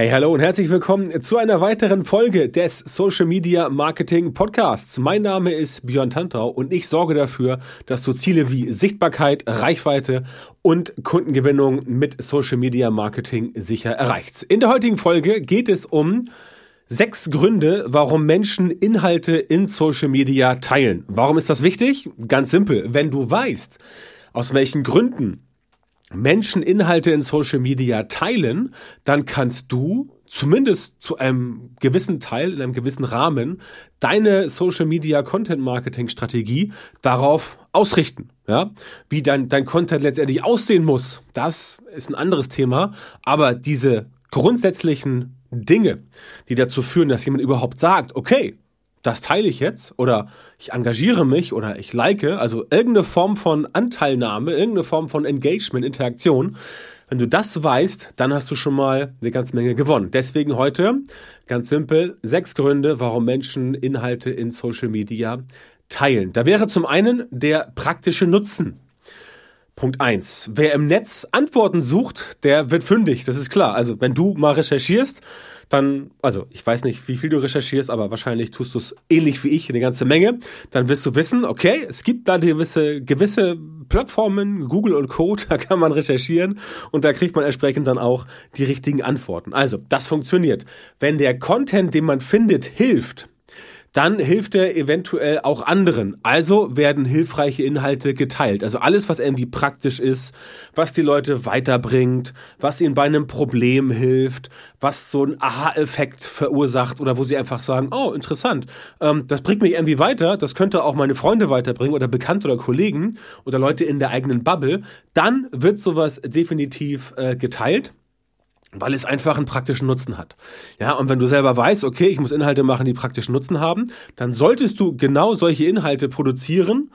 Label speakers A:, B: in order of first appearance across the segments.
A: Hey, hallo und herzlich willkommen zu einer weiteren Folge des Social Media Marketing Podcasts. Mein Name ist Björn Tantau und ich sorge dafür, dass du Ziele wie Sichtbarkeit, Reichweite und Kundengewinnung mit Social Media Marketing sicher erreichst. In der heutigen Folge geht es um Sechs Gründe, warum Menschen Inhalte in Social Media teilen. Warum ist das wichtig? Ganz simpel. Wenn du weißt, aus welchen Gründen Menschen Inhalte in Social Media teilen, dann kannst du zumindest zu einem gewissen Teil, in einem gewissen Rahmen, deine Social Media Content Marketing Strategie darauf ausrichten. Ja, wie dein, dein Content letztendlich aussehen muss, das ist ein anderes Thema. Aber diese grundsätzlichen Dinge, die dazu führen, dass jemand überhaupt sagt, okay, das teile ich jetzt oder ich engagiere mich oder ich like, also irgendeine Form von Anteilnahme, irgendeine Form von Engagement, Interaktion. Wenn du das weißt, dann hast du schon mal eine ganze Menge gewonnen. Deswegen heute ganz simpel sechs Gründe, warum Menschen Inhalte in Social Media teilen. Da wäre zum einen der praktische Nutzen. Punkt eins: Wer im Netz Antworten sucht, der wird fündig. Das ist klar. Also wenn du mal recherchierst, dann, also ich weiß nicht, wie viel du recherchierst, aber wahrscheinlich tust du es ähnlich wie ich, eine ganze Menge. Dann wirst du wissen, okay, es gibt da gewisse, gewisse Plattformen, Google und Co., da kann man recherchieren und da kriegt man entsprechend dann auch die richtigen Antworten. Also, das funktioniert. Wenn der Content, den man findet, hilft, dann hilft er eventuell auch anderen. Also werden hilfreiche Inhalte geteilt. Also alles, was irgendwie praktisch ist, was die Leute weiterbringt, was ihnen bei einem Problem hilft, was so einen Aha-Effekt verursacht oder wo sie einfach sagen, oh, interessant, ähm, das bringt mich irgendwie weiter, das könnte auch meine Freunde weiterbringen oder Bekannte oder Kollegen oder Leute in der eigenen Bubble, dann wird sowas definitiv äh, geteilt weil es einfach einen praktischen Nutzen hat. Ja, und wenn du selber weißt, okay, ich muss Inhalte machen, die praktischen Nutzen haben, dann solltest du genau solche Inhalte produzieren,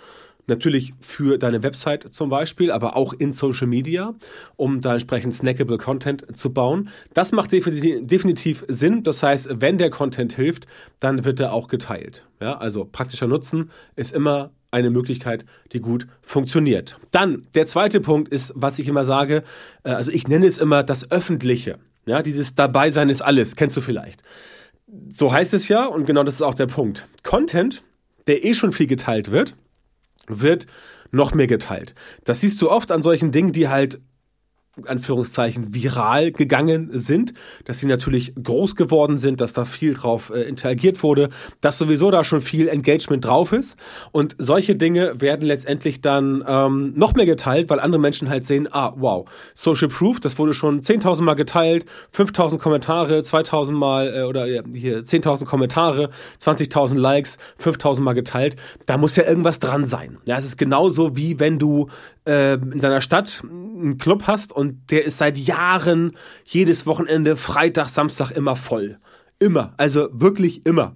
A: natürlich für deine Website zum Beispiel, aber auch in Social Media, um da entsprechend snackable Content zu bauen. Das macht definitiv Sinn. Das heißt, wenn der Content hilft, dann wird er auch geteilt. Ja, also praktischer Nutzen ist immer eine Möglichkeit, die gut funktioniert. Dann, der zweite Punkt ist, was ich immer sage, äh, also ich nenne es immer das Öffentliche. Ja, dieses Dabeisein ist alles, kennst du vielleicht. So heißt es ja, und genau das ist auch der Punkt. Content, der eh schon viel geteilt wird, wird noch mehr geteilt. Das siehst du oft an solchen Dingen, die halt Anführungszeichen viral gegangen sind, dass sie natürlich groß geworden sind, dass da viel drauf äh, interagiert wurde, dass sowieso da schon viel Engagement drauf ist und solche Dinge werden letztendlich dann ähm, noch mehr geteilt, weil andere Menschen halt sehen, ah wow, Social Proof, das wurde schon 10.000 Mal geteilt, 5.000 Kommentare, 2.000 Mal äh, oder ja, hier 10.000 Kommentare, 20.000 Likes, 5.000 Mal geteilt, da muss ja irgendwas dran sein. Ja, es ist genauso wie wenn du äh, in deiner Stadt einen Club hast und der ist seit Jahren jedes Wochenende Freitag, Samstag immer voll. Immer. Also wirklich immer.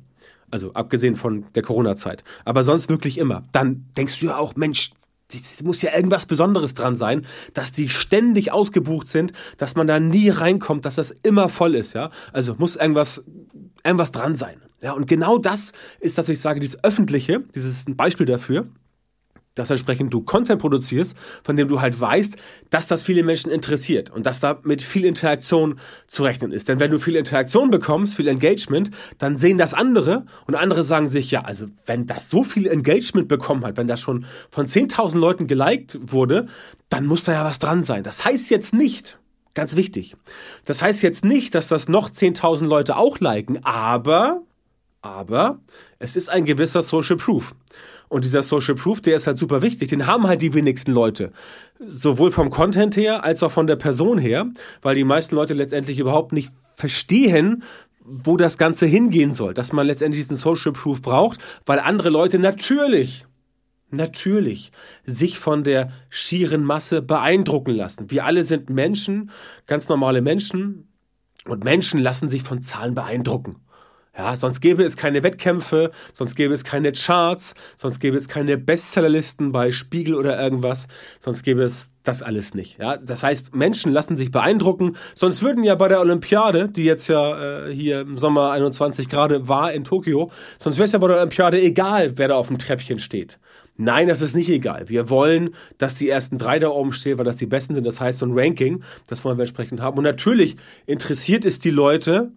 A: Also abgesehen von der Corona-Zeit. Aber sonst wirklich immer. Dann denkst du ja auch, Mensch, es muss ja irgendwas Besonderes dran sein, dass die ständig ausgebucht sind, dass man da nie reinkommt, dass das immer voll ist, ja. Also muss irgendwas, irgendwas dran sein. Ja, und genau das ist, dass ich sage, dieses Öffentliche, dieses ist ein Beispiel dafür, dass entsprechend du Content produzierst, von dem du halt weißt, dass das viele Menschen interessiert und dass da mit viel Interaktion zu rechnen ist. Denn wenn du viel Interaktion bekommst, viel Engagement, dann sehen das andere und andere sagen sich, ja, also wenn das so viel Engagement bekommen hat, wenn das schon von 10.000 Leuten geliked wurde, dann muss da ja was dran sein. Das heißt jetzt nicht, ganz wichtig, das heißt jetzt nicht, dass das noch 10.000 Leute auch liken, aber, aber es ist ein gewisser Social Proof. Und dieser Social Proof, der ist halt super wichtig. Den haben halt die wenigsten Leute. Sowohl vom Content her als auch von der Person her, weil die meisten Leute letztendlich überhaupt nicht verstehen, wo das Ganze hingehen soll. Dass man letztendlich diesen Social Proof braucht, weil andere Leute natürlich Natürlich sich von der schieren Masse beeindrucken lassen. Wir alle sind Menschen, ganz normale Menschen. Und Menschen lassen sich von Zahlen beeindrucken. Ja, sonst gäbe es keine Wettkämpfe, sonst gäbe es keine Charts, sonst gäbe es keine Bestsellerlisten bei Spiegel oder irgendwas, sonst gäbe es das alles nicht. Ja, das heißt, Menschen lassen sich beeindrucken, sonst würden ja bei der Olympiade, die jetzt ja äh, hier im Sommer 21 gerade war in Tokio, sonst wäre es ja bei der Olympiade egal, wer da auf dem Treppchen steht. Nein, das ist nicht egal. Wir wollen, dass die ersten drei da oben stehen, weil das die besten sind. Das heißt, so ein Ranking, das wollen wir entsprechend haben. Und natürlich interessiert es die Leute,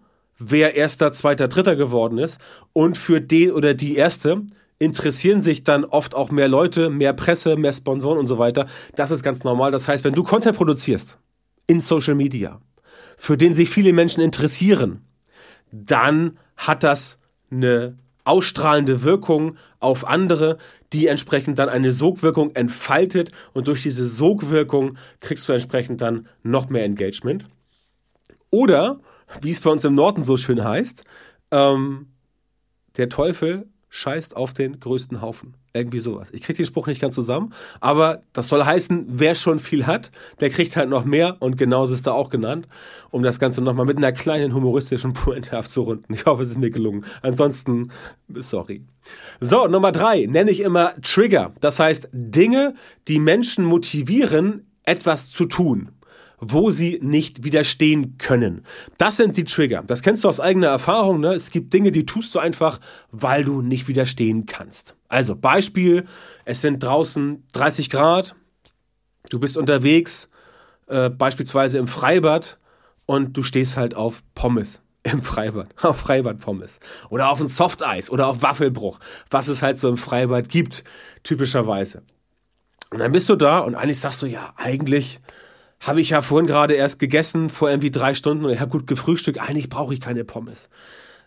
A: wer erster, zweiter, dritter geworden ist. Und für den oder die erste interessieren sich dann oft auch mehr Leute, mehr Presse, mehr Sponsoren und so weiter. Das ist ganz normal. Das heißt, wenn du Content produzierst in Social Media, für den sich viele Menschen interessieren, dann hat das eine ausstrahlende Wirkung auf andere, die entsprechend dann eine Sogwirkung entfaltet und durch diese Sogwirkung kriegst du entsprechend dann noch mehr Engagement. Oder, wie es bei uns im Norden so schön heißt, ähm, der Teufel scheißt auf den größten Haufen. Irgendwie sowas. Ich kriege den Spruch nicht ganz zusammen, aber das soll heißen, wer schon viel hat, der kriegt halt noch mehr und genauso ist da auch genannt, um das Ganze nochmal mit einer kleinen humoristischen Pointe abzurunden. Ich hoffe, es ist mir gelungen. Ansonsten, sorry. So, Nummer drei nenne ich immer Trigger. Das heißt, Dinge, die Menschen motivieren, etwas zu tun wo sie nicht widerstehen können. Das sind die Trigger. Das kennst du aus eigener Erfahrung. Ne? Es gibt Dinge, die tust du einfach, weil du nicht widerstehen kannst. Also Beispiel, es sind draußen 30 Grad, du bist unterwegs, äh, beispielsweise im Freibad und du stehst halt auf Pommes im Freibad, auf Freibad-Pommes oder auf ein Softeis oder auf Waffelbruch, was es halt so im Freibad gibt, typischerweise. Und dann bist du da und eigentlich sagst du, ja, eigentlich habe ich ja vorhin gerade erst gegessen, vor irgendwie drei Stunden und ich habe gut gefrühstückt. Eigentlich brauche ich keine Pommes.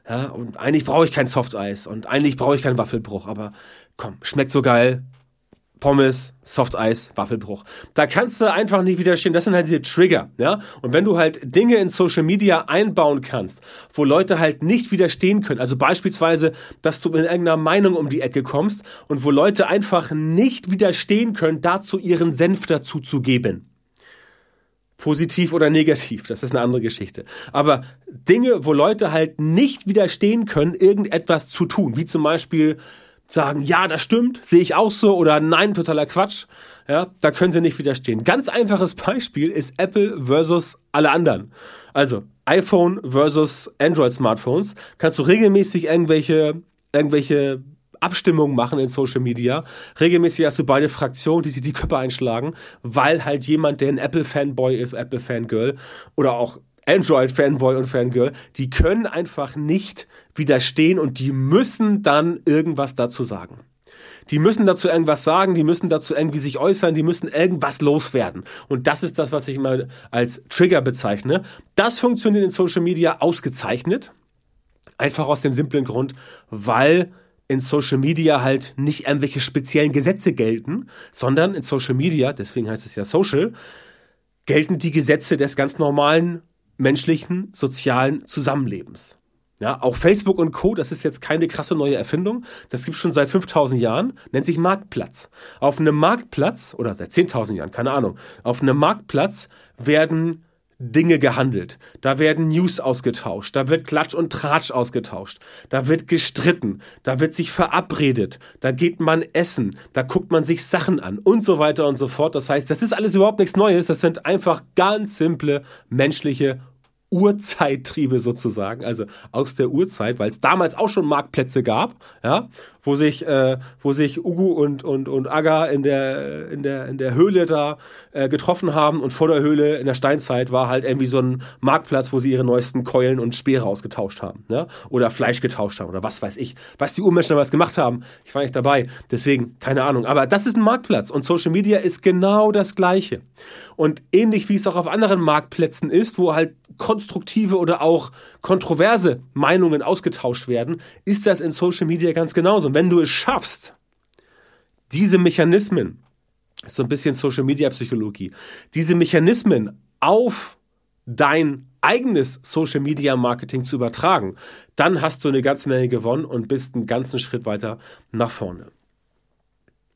A: Ja, und eigentlich brauche ich kein Softeis und eigentlich brauche ich keinen Waffelbruch. Aber komm, schmeckt so geil. Pommes, Softeis, Waffelbruch. Da kannst du einfach nicht widerstehen. Das sind halt diese Trigger, ja. Und wenn du halt Dinge in Social Media einbauen kannst, wo Leute halt nicht widerstehen können, also beispielsweise, dass du in irgendeiner Meinung um die Ecke kommst und wo Leute einfach nicht widerstehen können, dazu ihren Senf dazu zu geben. Positiv oder negativ, das ist eine andere Geschichte. Aber Dinge, wo Leute halt nicht widerstehen können, irgendetwas zu tun, wie zum Beispiel sagen, ja, das stimmt, sehe ich auch so, oder nein, totaler Quatsch, ja, da können sie nicht widerstehen. Ganz einfaches Beispiel ist Apple versus alle anderen. Also iPhone versus Android Smartphones. Kannst du regelmäßig irgendwelche irgendwelche Abstimmungen machen in Social Media. Regelmäßig hast du beide Fraktionen, die sich die Köpfe einschlagen, weil halt jemand, der ein Apple-Fanboy ist, Apple-Fangirl oder auch Android-Fanboy und Fangirl, die können einfach nicht widerstehen und die müssen dann irgendwas dazu sagen. Die müssen dazu irgendwas sagen, die müssen dazu irgendwie sich äußern, die müssen irgendwas loswerden. Und das ist das, was ich immer als Trigger bezeichne. Das funktioniert in Social Media ausgezeichnet. Einfach aus dem simplen Grund, weil in Social Media halt nicht irgendwelche speziellen Gesetze gelten, sondern in Social Media, deswegen heißt es ja Social, gelten die Gesetze des ganz normalen menschlichen, sozialen Zusammenlebens. Ja, auch Facebook und Co., das ist jetzt keine krasse neue Erfindung. Das gibt schon seit 5000 Jahren, nennt sich Marktplatz. Auf einem Marktplatz, oder seit 10.000 Jahren, keine Ahnung, auf einem Marktplatz werden Dinge gehandelt. Da werden News ausgetauscht. Da wird Klatsch und Tratsch ausgetauscht. Da wird gestritten. Da wird sich verabredet. Da geht man essen. Da guckt man sich Sachen an und so weiter und so fort. Das heißt, das ist alles überhaupt nichts Neues. Das sind einfach ganz simple menschliche Urzeittriebe sozusagen, also aus der Urzeit, weil es damals auch schon Marktplätze gab, ja, wo sich, äh, wo sich Ugu und, und, und Aga in der, in der, in der Höhle da äh, getroffen haben und vor der Höhle in der Steinzeit war halt irgendwie so ein Marktplatz, wo sie ihre neuesten Keulen und Speere ausgetauscht haben, ja, oder Fleisch getauscht haben oder was weiß ich, was die Urmenschen damals gemacht haben. Ich war nicht dabei, deswegen keine Ahnung. Aber das ist ein Marktplatz und Social Media ist genau das Gleiche. Und ähnlich wie es auch auf anderen Marktplätzen ist, wo halt konstruktive oder auch kontroverse Meinungen ausgetauscht werden, ist das in Social Media ganz genauso. Wenn du es schaffst, diese Mechanismen, so ein bisschen Social Media Psychologie, diese Mechanismen auf dein eigenes Social Media Marketing zu übertragen, dann hast du eine ganze Menge gewonnen und bist einen ganzen Schritt weiter nach vorne.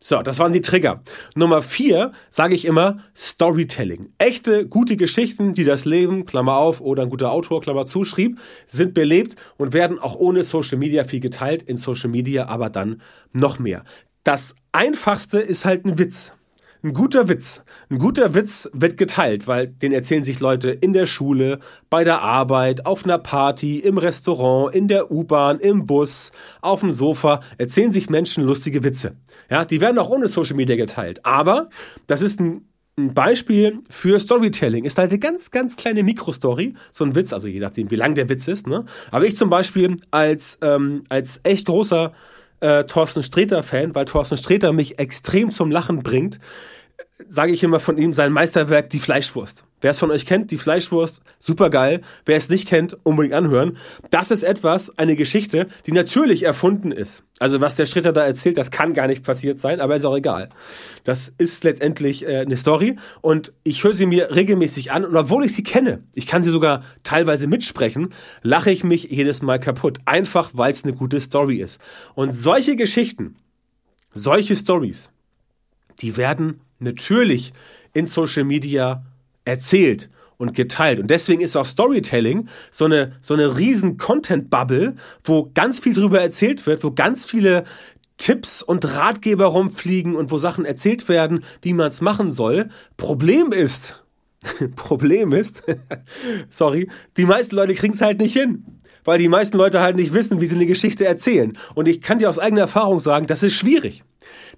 A: So, das waren die Trigger. Nummer vier sage ich immer Storytelling. Echte, gute Geschichten, die das Leben, Klammer auf, oder ein guter Autor, Klammer zu, schrieb, sind belebt und werden auch ohne Social Media viel geteilt, in Social Media aber dann noch mehr. Das einfachste ist halt ein Witz. Ein guter Witz. Ein guter Witz wird geteilt, weil den erzählen sich Leute in der Schule, bei der Arbeit, auf einer Party, im Restaurant, in der U-Bahn, im Bus, auf dem Sofa, erzählen sich Menschen lustige Witze. Ja, die werden auch ohne Social Media geteilt. Aber das ist ein Beispiel für Storytelling ist halt eine ganz, ganz kleine Mikrostory, so ein Witz, also je nachdem, wie lang der Witz ist. Ne? Aber ich zum Beispiel als, ähm, als echt großer äh, Thorsten Sträter-Fan, weil Thorsten Sträter mich extrem zum Lachen bringt, sage ich immer von ihm sein Meisterwerk, die Fleischwurst. Wer es von euch kennt, die Fleischwurst, super geil. Wer es nicht kennt, unbedingt anhören. Das ist etwas, eine Geschichte, die natürlich erfunden ist. Also was der Schritter da erzählt, das kann gar nicht passiert sein, aber ist auch egal. Das ist letztendlich äh, eine Story und ich höre sie mir regelmäßig an und obwohl ich sie kenne, ich kann sie sogar teilweise mitsprechen, lache ich mich jedes Mal kaputt. Einfach, weil es eine gute Story ist. Und solche Geschichten, solche Stories, die werden natürlich in Social Media erzählt und geteilt. Und deswegen ist auch Storytelling so eine, so eine riesen Content-Bubble, wo ganz viel drüber erzählt wird, wo ganz viele Tipps und Ratgeber rumfliegen und wo Sachen erzählt werden, wie man es machen soll. Problem ist, Problem ist, sorry, die meisten Leute kriegen es halt nicht hin. Weil die meisten Leute halt nicht wissen, wie sie eine Geschichte erzählen. Und ich kann dir aus eigener Erfahrung sagen, das ist schwierig.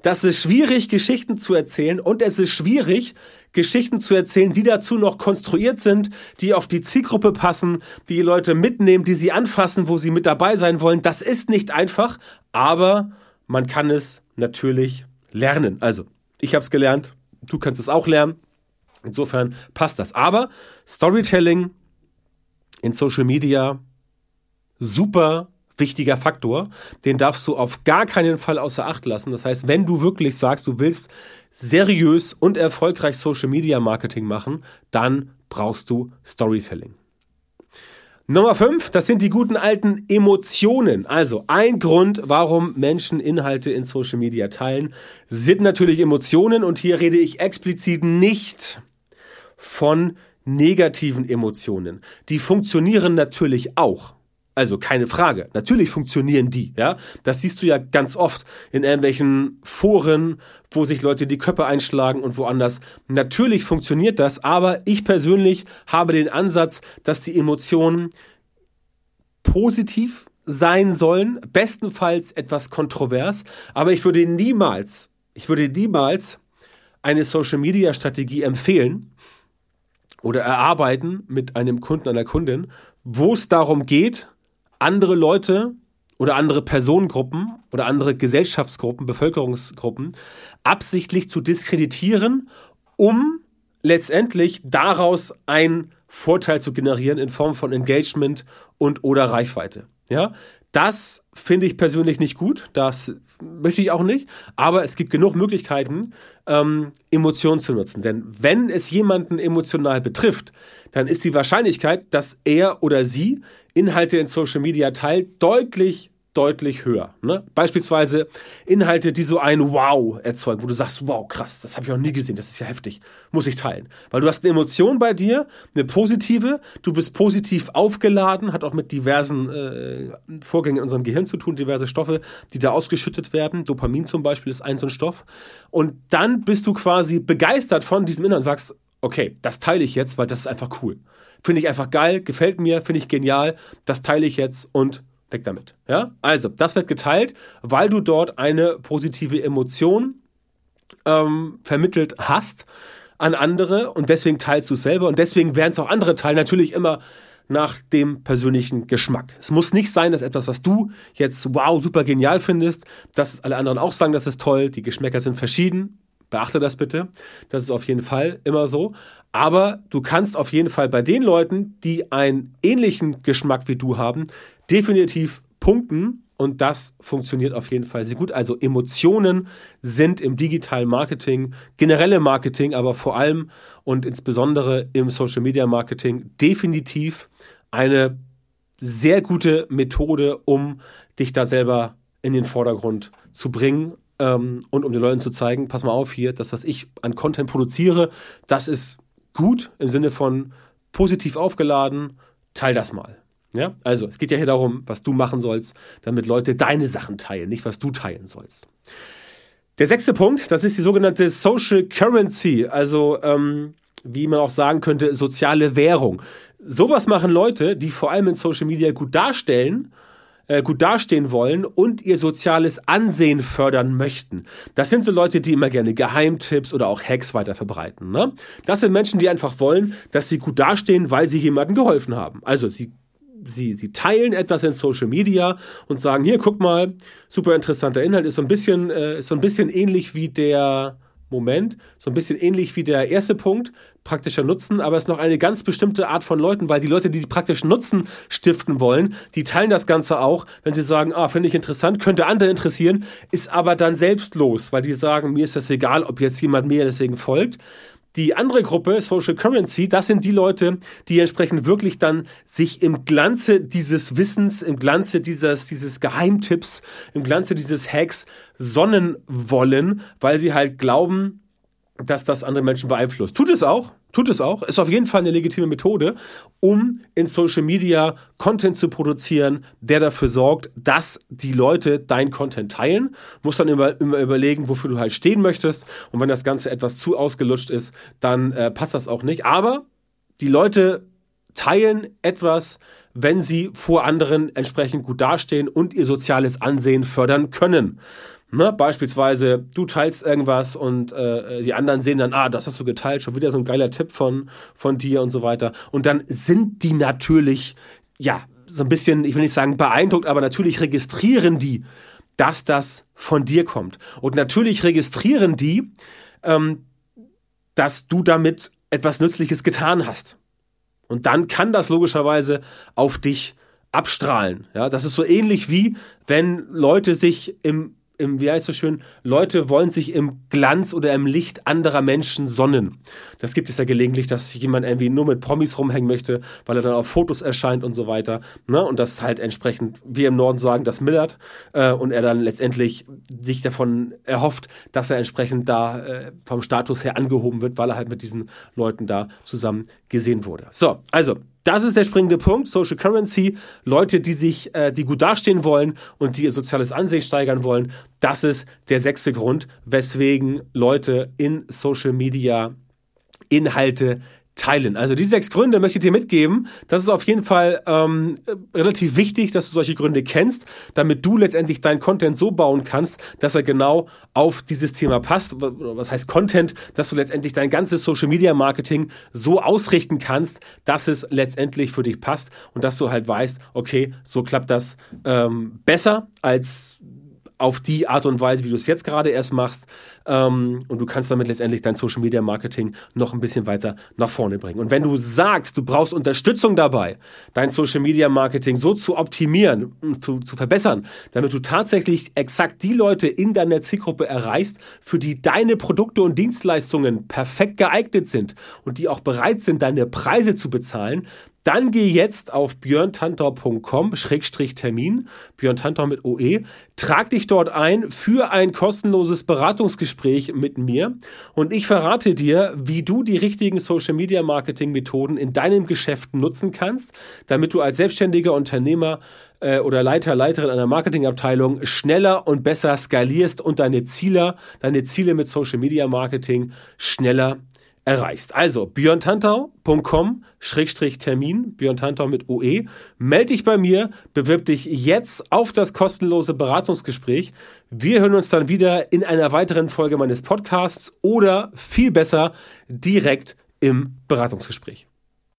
A: Das ist schwierig, Geschichten zu erzählen und es ist schwierig, Geschichten zu erzählen, die dazu noch konstruiert sind, die auf die Zielgruppe passen, die, Leute mitnehmen, die sie anfassen, wo sie mit dabei sein wollen. Das ist nicht einfach, aber man kann es natürlich lernen. Also, ich habe es gelernt, du kannst es auch lernen. Insofern passt das. Aber Storytelling in Social Media super wichtiger Faktor. Den darfst du auf gar keinen Fall außer Acht lassen. Das heißt, wenn du wirklich sagst, du willst seriös und erfolgreich Social Media Marketing machen, dann brauchst du Storytelling. Nummer 5, das sind die guten alten Emotionen. Also ein Grund, warum Menschen Inhalte in Social Media teilen, sind natürlich Emotionen und hier rede ich explizit nicht von negativen Emotionen. Die funktionieren natürlich auch. Also keine Frage. Natürlich funktionieren die, ja. Das siehst du ja ganz oft in irgendwelchen Foren, wo sich Leute die Köpfe einschlagen und woanders. Natürlich funktioniert das, aber ich persönlich habe den Ansatz, dass die Emotionen positiv sein sollen, bestenfalls etwas kontrovers, aber ich würde niemals, ich würde niemals eine Social Media Strategie empfehlen oder erarbeiten mit einem Kunden, einer Kundin, wo es darum geht, andere Leute oder andere Personengruppen oder andere Gesellschaftsgruppen, Bevölkerungsgruppen absichtlich zu diskreditieren, um letztendlich daraus einen Vorteil zu generieren in Form von Engagement und oder Reichweite. Ja, das finde ich persönlich nicht gut. Das möchte ich auch nicht. Aber es gibt genug Möglichkeiten, ähm, Emotionen zu nutzen. Denn wenn es jemanden emotional betrifft, dann ist die Wahrscheinlichkeit, dass er oder sie Inhalte in Social Media teilt, deutlich deutlich höher. Ne? Beispielsweise Inhalte, die so ein Wow erzeugen, wo du sagst, wow, krass, das habe ich auch nie gesehen, das ist ja heftig, muss ich teilen. Weil du hast eine Emotion bei dir, eine positive, du bist positiv aufgeladen, hat auch mit diversen äh, Vorgängen in unserem Gehirn zu tun, diverse Stoffe, die da ausgeschüttet werden. Dopamin zum Beispiel ist ein so ein Stoff. Und dann bist du quasi begeistert von diesem Inhalt und sagst, okay, das teile ich jetzt, weil das ist einfach cool. Finde ich einfach geil, gefällt mir, finde ich genial, das teile ich jetzt und Weg damit. Ja? Also, das wird geteilt, weil du dort eine positive Emotion ähm, vermittelt hast an andere und deswegen teilst du es selber und deswegen werden es auch andere teilen. Natürlich immer nach dem persönlichen Geschmack. Es muss nicht sein, dass etwas, was du jetzt wow, super genial findest, dass alle anderen auch sagen, das ist toll. Die Geschmäcker sind verschieden. Beachte das bitte. Das ist auf jeden Fall immer so. Aber du kannst auf jeden Fall bei den Leuten, die einen ähnlichen Geschmack wie du haben, definitiv punkten und das funktioniert auf jeden Fall sehr gut. Also Emotionen sind im digitalen Marketing, generelle Marketing, aber vor allem und insbesondere im Social Media Marketing definitiv eine sehr gute Methode, um dich da selber in den Vordergrund zu bringen ähm, und um den Leuten zu zeigen, pass mal auf hier, das, was ich an Content produziere, das ist gut im Sinne von positiv aufgeladen, teil das mal. Ja, also es geht ja hier darum, was du machen sollst, damit Leute deine Sachen teilen, nicht was du teilen sollst. Der sechste Punkt, das ist die sogenannte Social Currency, also ähm, wie man auch sagen könnte, soziale Währung. Sowas machen Leute, die vor allem in Social Media gut darstellen äh, gut dastehen wollen und ihr soziales Ansehen fördern möchten. Das sind so Leute, die immer gerne Geheimtipps oder auch Hacks weiter verbreiten. Ne? Das sind Menschen, die einfach wollen, dass sie gut dastehen, weil sie jemandem geholfen haben. Also sie Sie, sie teilen etwas in Social Media und sagen, hier, guck mal, super interessanter Inhalt, ist so ein bisschen, äh, ist so ein bisschen ähnlich wie der, Moment, so ein bisschen ähnlich wie der erste Punkt, praktischer Nutzen, aber es ist noch eine ganz bestimmte Art von Leuten, weil die Leute, die praktischen Nutzen stiften wollen, die teilen das Ganze auch, wenn sie sagen, ah, finde ich interessant, könnte andere interessieren, ist aber dann selbstlos, weil die sagen, mir ist das egal, ob jetzt jemand mir deswegen folgt. Die andere Gruppe, Social Currency, das sind die Leute, die entsprechend wirklich dann sich im Glanze dieses Wissens, im Glanze dieses, dieses Geheimtipps, im Glanze dieses Hacks sonnen wollen, weil sie halt glauben, dass das andere Menschen beeinflusst. Tut es auch, tut es auch. Ist auf jeden Fall eine legitime Methode, um in Social Media Content zu produzieren, der dafür sorgt, dass die Leute dein Content teilen. Muss dann immer, immer überlegen, wofür du halt stehen möchtest. Und wenn das Ganze etwas zu ausgelutscht ist, dann äh, passt das auch nicht. Aber die Leute teilen etwas, wenn sie vor anderen entsprechend gut dastehen und ihr soziales Ansehen fördern können. Ne? Beispielsweise, du teilst irgendwas und äh, die anderen sehen dann, ah, das hast du geteilt, schon wieder so ein geiler Tipp von, von dir und so weiter. Und dann sind die natürlich, ja, so ein bisschen, ich will nicht sagen beeindruckt, aber natürlich registrieren die, dass das von dir kommt. Und natürlich registrieren die, ähm, dass du damit etwas Nützliches getan hast. Und dann kann das logischerweise auf dich abstrahlen. Ja, das ist so ähnlich wie wenn Leute sich im im, wie heißt es so schön, Leute wollen sich im Glanz oder im Licht anderer Menschen sonnen. Das gibt es ja gelegentlich, dass jemand irgendwie nur mit Promis rumhängen möchte, weil er dann auf Fotos erscheint und so weiter. Ne? Und das halt entsprechend, wie im Norden sagen, das millert. Äh, und er dann letztendlich sich davon erhofft, dass er entsprechend da äh, vom Status her angehoben wird, weil er halt mit diesen Leuten da zusammen gesehen wurde. So, also das ist der springende Punkt. Social Currency, Leute, die sich, äh, die gut dastehen wollen und die ihr soziales Ansehen steigern wollen. Das ist der sechste Grund, weswegen Leute in Social Media Inhalte teilen. Also die sechs Gründe möchte ich dir mitgeben. Das ist auf jeden Fall ähm, relativ wichtig, dass du solche Gründe kennst, damit du letztendlich deinen Content so bauen kannst, dass er genau auf dieses Thema passt. Was heißt Content? Dass du letztendlich dein ganzes Social Media Marketing so ausrichten kannst, dass es letztendlich für dich passt und dass du halt weißt, okay, so klappt das ähm, besser als auf die Art und Weise, wie du es jetzt gerade erst machst. Ähm, und du kannst damit letztendlich dein Social Media Marketing noch ein bisschen weiter nach vorne bringen. Und wenn du sagst, du brauchst Unterstützung dabei, dein Social Media Marketing so zu optimieren, zu, zu verbessern, damit du tatsächlich exakt die Leute in deiner Zielgruppe erreichst, für die deine Produkte und Dienstleistungen perfekt geeignet sind und die auch bereit sind, deine Preise zu bezahlen, dann geh jetzt auf björntantor.com-termin, Björn Tantor mit OE, trag dich dort ein für ein kostenloses Beratungsgespräch mit mir. Und ich verrate dir, wie du die richtigen Social Media Marketing Methoden in deinem Geschäft nutzen kannst, damit du als selbstständiger Unternehmer äh, oder Leiter, Leiterin einer Marketingabteilung schneller und besser skalierst und deine Ziele, deine Ziele mit Social Media Marketing schneller erreichst. Also björntantau.com-termin, Björn Tantau mit OE. Meld dich bei mir, bewirb dich jetzt auf das kostenlose Beratungsgespräch. Wir hören uns dann wieder in einer weiteren Folge meines Podcasts oder viel besser direkt im Beratungsgespräch.